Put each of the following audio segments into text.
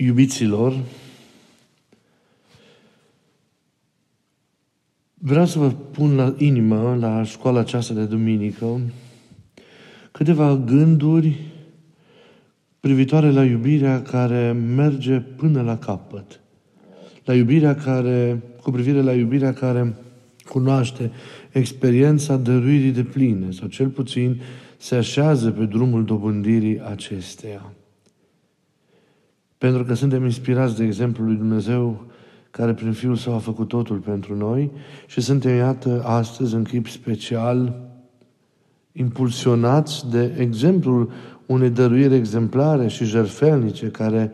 Iubiților, vreau să vă pun la inimă, la școala aceasta de duminică, câteva gânduri privitoare la iubirea care merge până la capăt. La iubirea care, cu privire la iubirea care cunoaște experiența dăruirii de pline, sau cel puțin se așează pe drumul dobândirii acesteia. Pentru că suntem inspirați de exemplul lui Dumnezeu care prin Fiul Său a făcut totul pentru noi și suntem, iată, astăzi în chip special impulsionați de exemplul unei dăruiri exemplare și jerfelnice care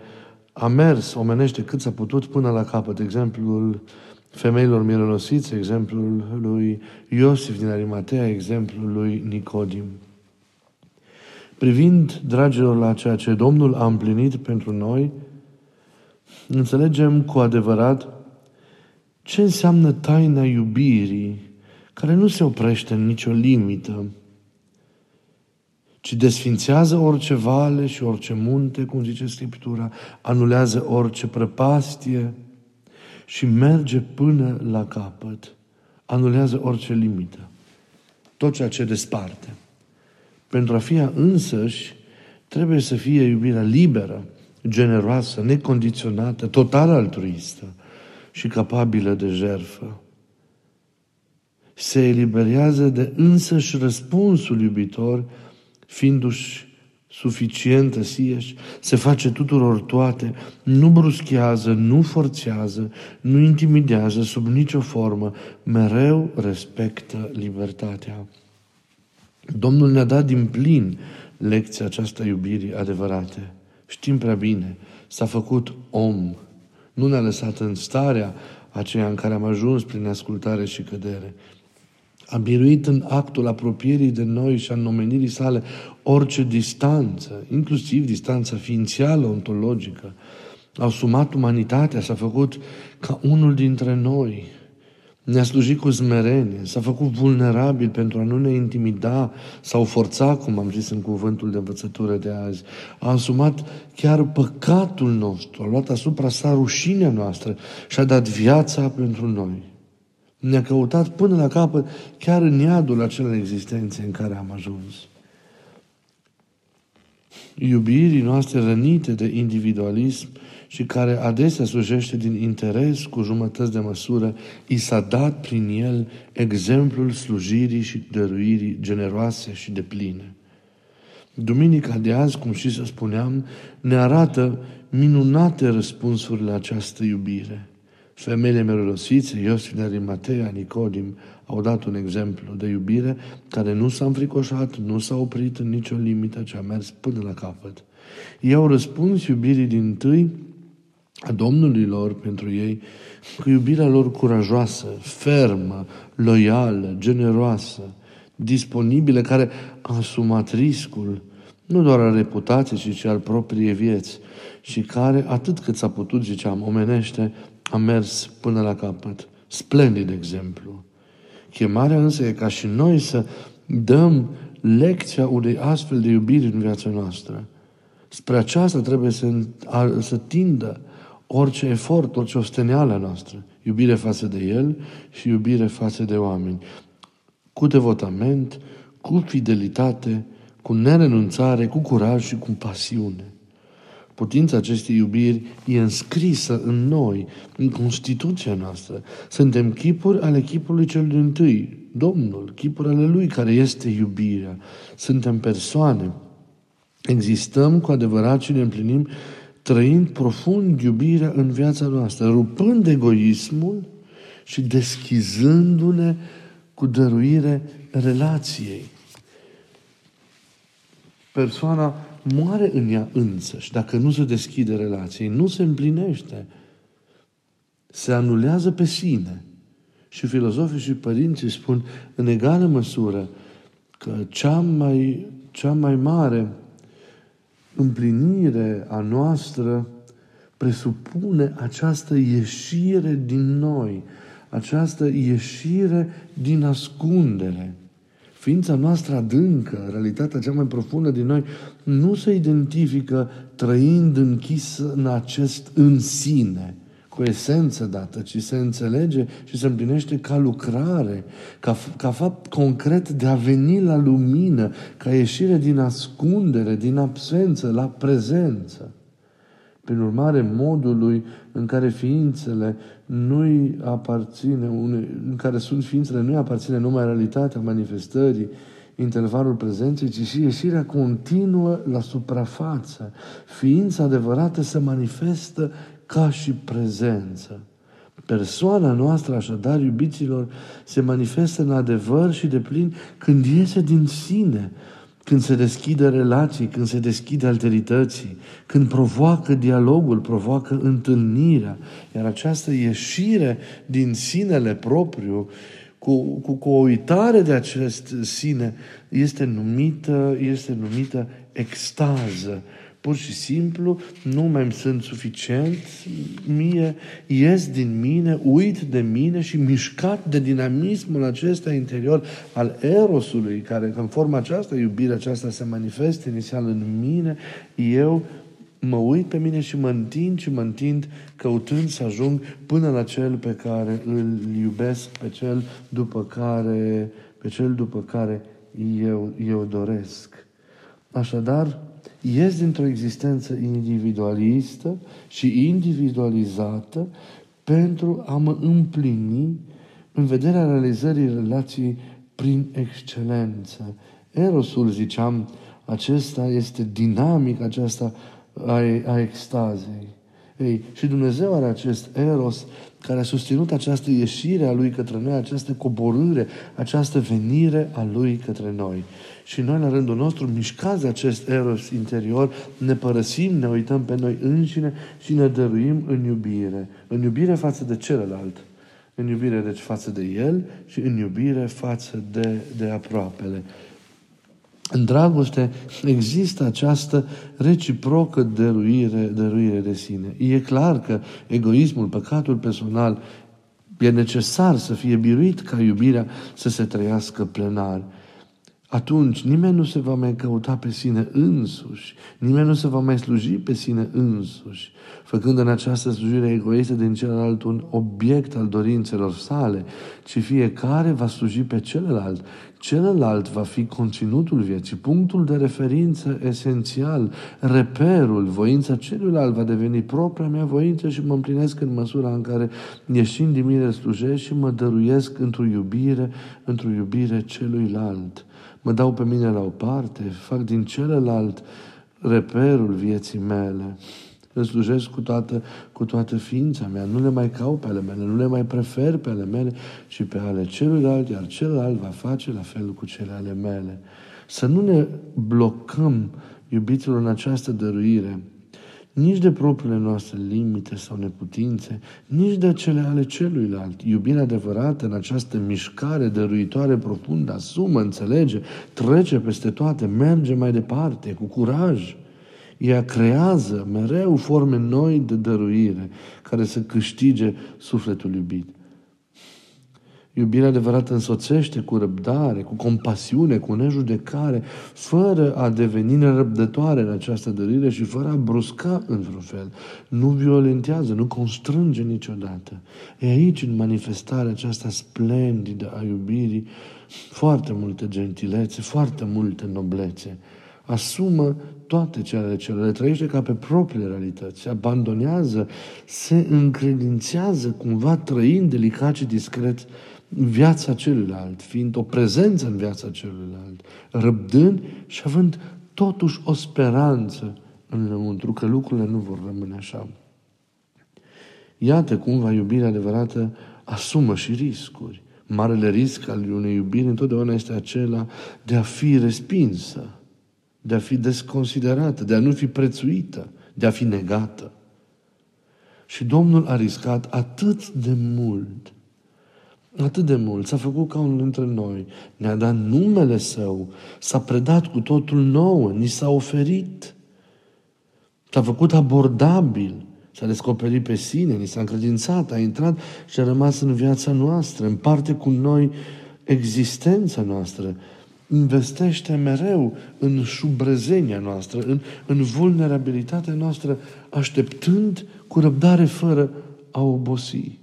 a mers omenește cât s-a putut până la capăt. Exemplul femeilor mironosițe, exemplul lui Iosif din Arimatea, exemplul lui Nicodim. Privind, dragilor, la ceea ce Domnul a împlinit pentru noi, înțelegem cu adevărat ce înseamnă taina iubirii, care nu se oprește în nicio limită, ci desfințează orice vale și orice munte, cum zice Scriptura, anulează orice prăpastie și merge până la capăt. Anulează orice limită. Tot ceea ce desparte. Pentru a fi ea însăși, trebuie să fie iubirea liberă, generoasă, necondiționată, total altruistă și capabilă de jerfă. Se eliberează de însăși răspunsul iubitor, fiindu-și suficientă sieși, se face tuturor toate, nu bruschează, nu forțează, nu intimidează sub nicio formă, mereu respectă libertatea. Domnul ne-a dat din plin lecția aceasta iubirii adevărate. Știm prea bine, s-a făcut om. Nu ne-a lăsat în starea aceea în care am ajuns prin ascultare și cădere. A biruit în actul apropierii de noi și a numenirii sale orice distanță, inclusiv distanța ființială, ontologică. A sumat umanitatea, s-a făcut ca unul dintre noi, ne-a slujit cu smerenie, s-a făcut vulnerabil pentru a nu ne intimida sau forța, cum am zis în cuvântul de învățătură de azi. A asumat chiar păcatul nostru, a luat asupra sa rușinea noastră și a dat viața pentru noi. Ne-a căutat până la capăt, chiar în iadul acelei existențe în care am ajuns. Iubirii noastre rănite de individualism și care adesea slujește din interes cu jumătăți de măsură, i s-a dat prin el exemplul slujirii și dăruirii generoase și de pline. Duminica de azi, cum și să spuneam, ne arată minunate răspunsuri la această iubire. Femeile merolosițe, Iosif de Arimatea, Nicodim, au dat un exemplu de iubire care nu s-a înfricoșat, nu s-a oprit în nicio limită, ci a mers până la capăt. Ei au răspuns iubirii din tâi a Domnului lor pentru ei, cu iubirea lor curajoasă, fermă, loială, generoasă, disponibilă, care a asumat riscul, nu doar al reputației, ci și al propriei vieți, și care, atât cât s-a putut, ziceam, omenește, a mers până la capăt. Splendid exemplu. Chemarea însă e ca și noi să dăm lecția unei astfel de iubiri în viața noastră. Spre aceasta trebuie să, să tindă orice efort, orice osteneală noastră. Iubire față de El și iubire față de oameni. Cu devotament, cu fidelitate, cu nerenunțare, cu curaj și cu pasiune. Putința acestei iubiri e înscrisă în noi, în Constituția noastră. Suntem chipuri ale chipului cel din tâi, Domnul, chipuri ale Lui care este iubirea. Suntem persoane. Existăm cu adevărat și ne împlinim trăind profund iubirea în viața noastră, rupând egoismul și deschizându-ne cu dăruire relației. Persoana moare în ea însăși dacă nu se deschide relației, nu se împlinește. Se anulează pe sine. Și filozofii și părinții spun în egală măsură că cea mai, cea mai mare împlinire a noastră presupune această ieșire din noi, această ieșire din ascundere. Ființa noastră adâncă, realitatea cea mai profundă din noi, nu se identifică trăind închis în acest în sine, cu esență dată, ci se înțelege și se împlinește ca lucrare, ca, ca fapt concret de a veni la lumină, ca ieșire din ascundere, din absență, la prezență. Prin urmare, modului în care ființele nu-i aparține, în care sunt ființele, nu-i aparține numai realitatea manifestării, intervalul prezenței, ci și ieșirea continuă la suprafață. Ființa adevărată se manifestă ca și prezență. Persoana noastră, așadar, iubiților, se manifestă în adevăr și de plin când iese din sine, când se deschide relații, când se deschide alterității, când provoacă dialogul, provoacă întâlnirea. Iar această ieșire din sinele propriu, cu, cu, cu o uitare de acest sine, este numită, este numită extază. Pur și simplu nu mai sunt suficient, mie ies din mine, uit de mine și mișcat de dinamismul acesta interior al erosului, care în forma aceasta, iubirea aceasta se manifestă inițial în mine, eu mă uit pe mine și mă întind și mă întind căutând să ajung până la cel pe care îl iubesc, pe cel după care, pe cel după care eu, eu doresc. Așadar, ies dintr-o existență individualistă și individualizată pentru a mă împlini în vederea realizării relației prin excelență. Erosul, ziceam, acesta este dinamic, aceasta a, a extazei. Ei, și Dumnezeu are acest eros care a susținut această ieșire a Lui către noi, această coborâre, această venire a Lui către noi. Și noi, la rândul nostru, mișcați de acest eros interior, ne părăsim, ne uităm pe noi înșine și ne dăruim în iubire. În iubire față de celălalt. În iubire, deci, față de El și în iubire față de, de aproapele. În dragoste există această reciprocă dăruire, dăruire de sine. E clar că egoismul, păcatul personal, e necesar să fie biruit ca iubirea să se trăiască plenar atunci nimeni nu se va mai căuta pe sine însuși, nimeni nu se va mai sluji pe sine însuși, făcând în această slujire egoistă din celălalt un obiect al dorințelor sale, ci fiecare va sluji pe celălalt. Celălalt va fi conținutul vieții, punctul de referință esențial, reperul, voința celuilalt va deveni propria mea voință și mă împlinesc în măsura în care, ieșind din mine, slujesc și mă dăruiesc într-o iubire, într-o iubire celuilalt mă dau pe mine la o parte, fac din celălalt reperul vieții mele. Îl slujesc cu toată, cu toată ființa mea. Nu le mai caut pe ale mele, nu le mai prefer pe ale mele, ci pe ale celuilalt, iar celălalt va face la fel cu cele ale mele. Să nu ne blocăm, iubiților, în această dăruire, nici de propriile noastre limite sau neputințe, nici de cele ale celuilalt. Iubirea adevărată în această mișcare dăruitoare profundă asumă, înțelege, trece peste toate, merge mai departe, cu curaj. Ea creează mereu forme noi de dăruire care să câștige sufletul iubit. Iubirea adevărată însoțește cu răbdare, cu compasiune, cu nejudecare, fără a deveni nerăbdătoare în această dărire și fără a brusca în vreun fel. Nu violentează, nu constrânge niciodată. E aici, în manifestarea aceasta splendidă a iubirii, foarte multe gentilețe, foarte multe noblețe. Asumă toate cele ce le trăiește ca pe propriile realități, se abandonează, se încredințează cumva trăind delicat și discret viața celuilalt, fiind o prezență în viața celuilalt, răbdând și având totuși o speranță în lăuntru că lucrurile nu vor rămâne așa. Iată cum va iubirea adevărată asumă și riscuri. Marele risc al unei iubiri întotdeauna este acela de a fi respinsă, de a fi desconsiderată, de a nu fi prețuită, de a fi negată. Și Domnul a riscat atât de mult atât de mult, s-a făcut ca unul dintre noi, ne-a dat numele Său, s-a predat cu totul nouă, ni s-a oferit, s-a făcut abordabil, s-a descoperit pe sine, ni s-a încredințat, a intrat și a rămas în viața noastră, în parte cu noi existența noastră, investește mereu în șubrezenia noastră, în, în vulnerabilitatea noastră, așteptând cu răbdare fără a obosi.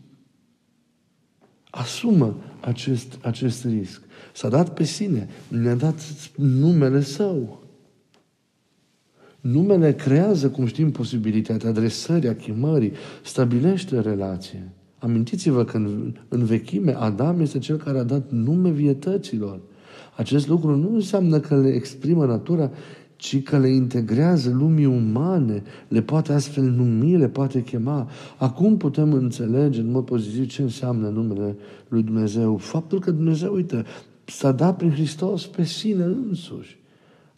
Asumă acest, acest risc. S-a dat pe sine, ne-a dat numele său. Numele creează, cum știm, posibilitatea adresării, a chemării, stabilește relație. Amintiți-vă că în, în vechime Adam este cel care a dat nume vietăților. Acest lucru nu înseamnă că le exprimă natura, ci că le integrează lumii umane, le poate astfel numi, le poate chema. Acum putem înțelege în mod pozitiv ce înseamnă numele lui Dumnezeu. Faptul că Dumnezeu, uite, s-a dat prin Hristos pe sine însuși.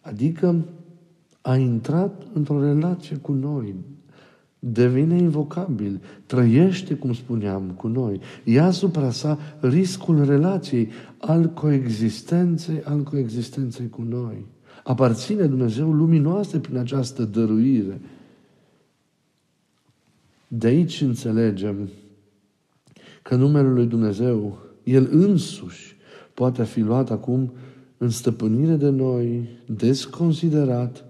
Adică a intrat într-o relație cu noi, devine invocabil, trăiește, cum spuneam, cu noi, ia asupra sa riscul relației, al coexistenței, al coexistenței cu noi. Aparține Dumnezeu lumii noastre prin această dăruire. De aici înțelegem că numele lui Dumnezeu, El însuși, poate fi luat acum în stăpânire de noi, desconsiderat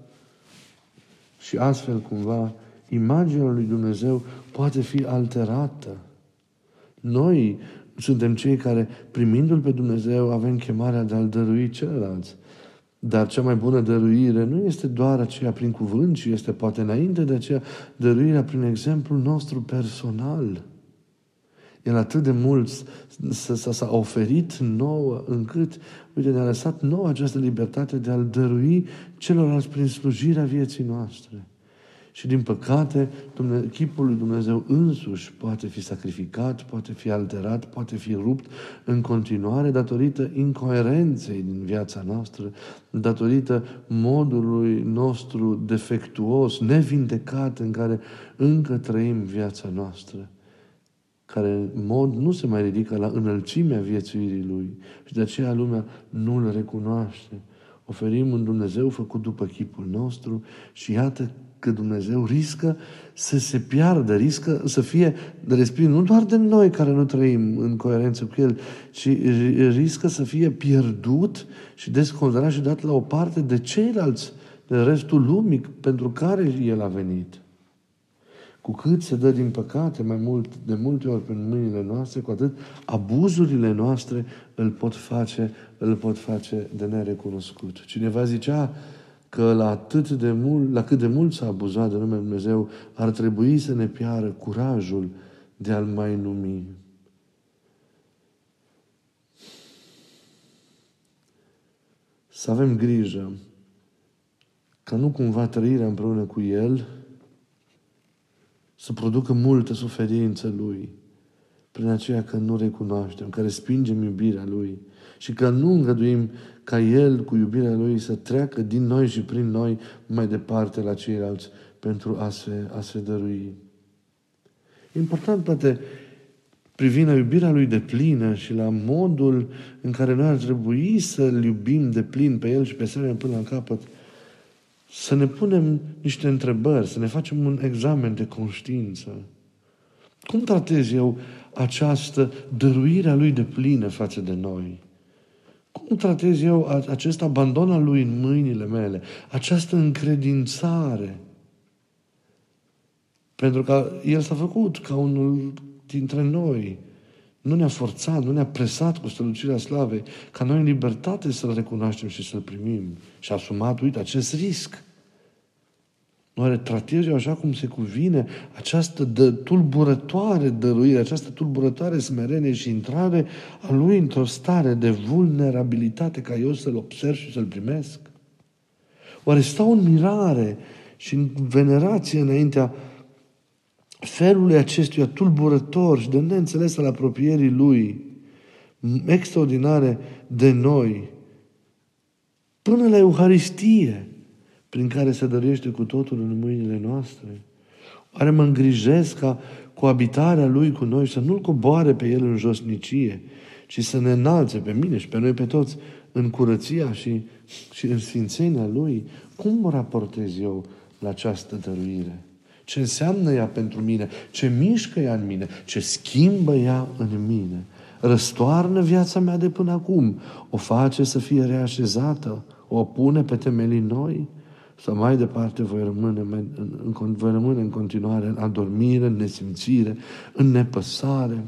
și astfel cumva imaginea lui Dumnezeu poate fi alterată. Noi suntem cei care, primindu-L pe Dumnezeu, avem chemarea de a-L dărui celălalți. Dar cea mai bună dăruire nu este doar aceea prin cuvânt, ci este poate înainte de aceea dăruirea prin exemplul nostru personal. El atât de mult s-a oferit nouă încât, uite, ne-a lăsat nouă această libertate de a-L dărui celorlalți prin slujirea vieții noastre. Și din păcate, chipul lui Dumnezeu însuși poate fi sacrificat, poate fi alterat, poate fi rupt în continuare datorită incoerenței din viața noastră, datorită modului nostru defectuos, nevindecat în care încă trăim viața noastră care în mod nu se mai ridică la înălțimea viețuirii Lui și de aceea lumea nu îl recunoaște. Oferim un Dumnezeu făcut după chipul nostru și iată că Dumnezeu riscă să se piardă, riscă să fie respins nu doar de noi care nu trăim în coerență cu El, ci riscă să fie pierdut și desconsiderat și dat la o parte de ceilalți, de restul lumii pentru care El a venit. Cu cât se dă din păcate mai mult, de multe ori prin mâinile noastre, cu atât abuzurile noastre îl pot face, îl pot face de nerecunoscut. Cineva zicea, că la, atât de mult, la cât de mult s-a abuzat de numele Dumnezeu, ar trebui să ne piară curajul de a-L mai numi. Să avem grijă ca nu cumva trăirea împreună cu El să producă multă suferință Lui, prin aceea că nu recunoaștem, că respingem iubirea Lui și că nu îngăduim ca El, cu iubirea Lui, să treacă din noi și prin noi mai departe la ceilalți pentru a se, a se dărui. Important, poate, privind la iubirea Lui de plină și la modul în care noi ar trebui să-L iubim de plin pe El și pe semenea până la capăt, să ne punem niște întrebări, să ne facem un examen de conștiință. Cum tratez eu această dăruire a Lui de plină față de noi? Cum tratez eu acest abandon al lui în mâinile mele? Această încredințare. Pentru că El s-a făcut ca unul dintre noi. Nu ne-a forțat, nu ne-a presat cu strălucirea slavei, ca noi în libertate să-L recunoaștem și să-L primim. Și a asumat, uite, acest risc. Oare tratez eu așa cum se cuvine această dă, tulburătoare dăruire, această tulburătoare smerenie și intrare a lui într-o stare de vulnerabilitate ca eu să-l observ și să-l primesc? Oare stau în mirare și în venerație înaintea felului acestuia tulburător și de neînțeles al apropierii lui, extraordinare de noi, până la Euharistie, prin care se dăruiește cu totul în mâinile noastre? Oare mă îngrijesc ca cu abitarea Lui cu noi să nu-L coboare pe El în josnicie, ci să ne înalțe pe mine și pe noi pe toți în curăția și, și în sfințenia Lui? Cum mă raportez eu la această dăruire? Ce înseamnă ea pentru mine? Ce mișcă ea în mine? Ce schimbă ea în mine? răstoarnă viața mea de până acum, o face să fie reașezată, o pune pe temelii noi, sau mai departe voi rămâne, în, în, voi rămâne în continuare în adormire, în nesimțire, în nepăsare.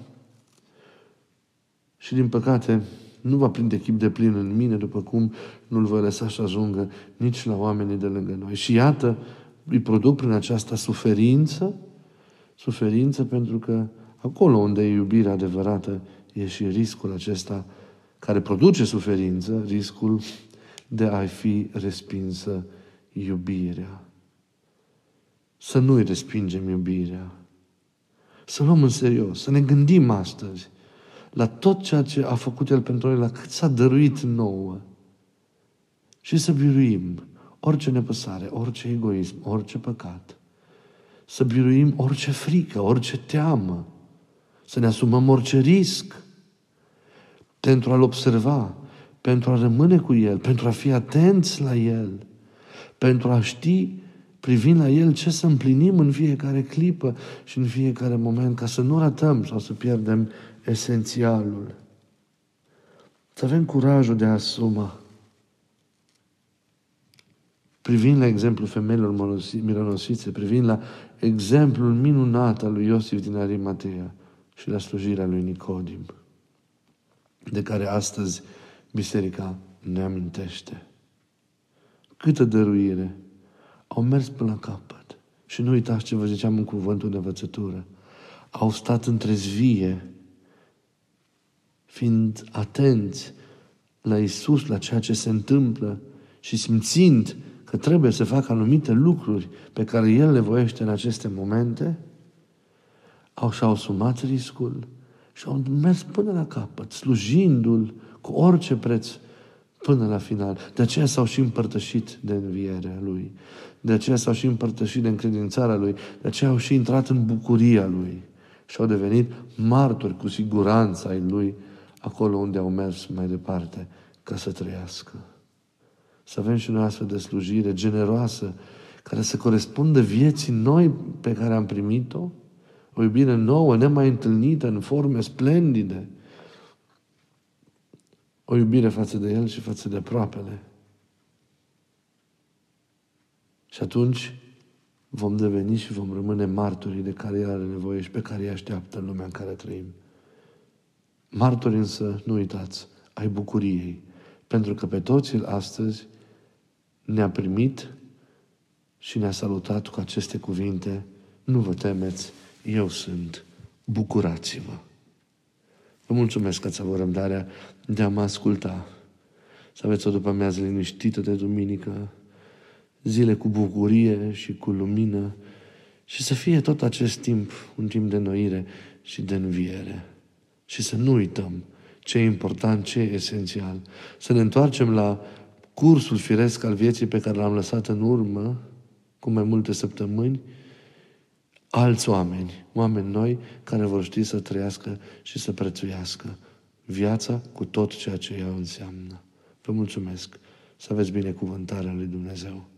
Și din păcate, nu va prinde chip de plin în mine, după cum nu-l voi lăsa să ajungă nici la oamenii de lângă noi. Și iată, îi produc prin aceasta suferință, suferință pentru că acolo unde e iubirea adevărată e și riscul acesta care produce suferință, riscul de a fi respinsă iubirea. Să nu-i respingem iubirea. Să luăm în serios, să ne gândim astăzi la tot ceea ce a făcut El pentru noi, la cât s-a dăruit nouă. Și să biruim orice nepăsare, orice egoism, orice păcat. Să biruim orice frică, orice teamă. Să ne asumăm orice risc pentru a-L observa, pentru a rămâne cu El, pentru a fi atenți la El, pentru a ști, privind la El, ce să împlinim în fiecare clipă și în fiecare moment, ca să nu ratăm sau să pierdem esențialul. Să avem curajul de a asuma. Privind la exemplul femeilor mironosițe, privind la exemplul minunat al lui Iosif din Arimatea și la slujirea lui Nicodim, de care astăzi Biserica ne amintește. Câtă dăruire! Au mers până la capăt. Și nu uitați ce vă ziceam în cuvântul de învățătură. Au stat între zvie fiind atenți la Isus, la ceea ce se întâmplă și simțind că trebuie să facă anumite lucruri pe care El le voiește în aceste momente, au și-au asumat riscul și au mers până la capăt, slujindu-L cu orice preț până la final. De aceea s-au și împărtășit de învierea Lui. De aceea s-au și împărtășit de încredințarea Lui. De aceea au și intrat în bucuria Lui. Și au devenit martori cu siguranță ai Lui acolo unde au mers mai departe ca să trăiască. Să avem și noi astfel de slujire generoasă, care să corespundă vieții noi pe care am primit-o, o iubire nouă, nemai întâlnită, în forme splendide, o iubire față de El și față de aproapele. Și atunci vom deveni și vom rămâne martorii de care El are nevoie și pe care îi așteaptă în lumea în care trăim. Martori însă, nu uitați, ai bucuriei, pentru că pe toți el astăzi ne-a primit și ne-a salutat cu aceste cuvinte, nu vă temeți, eu sunt, bucurați-vă. Vă mulțumesc că ați avut răbdarea de a mă asculta. Să aveți o după amiază liniștită de duminică, zile cu bucurie și cu lumină și să fie tot acest timp un timp de noire și de înviere. Și să nu uităm ce e important, ce e esențial. Să ne întoarcem la cursul firesc al vieții pe care l-am lăsat în urmă, cu mai multe săptămâni, alți oameni, oameni noi, care vor ști să trăiască și să prețuiască viața cu tot ceea ce ea înseamnă. Vă mulțumesc. Să aveți binecuvântarea lui Dumnezeu.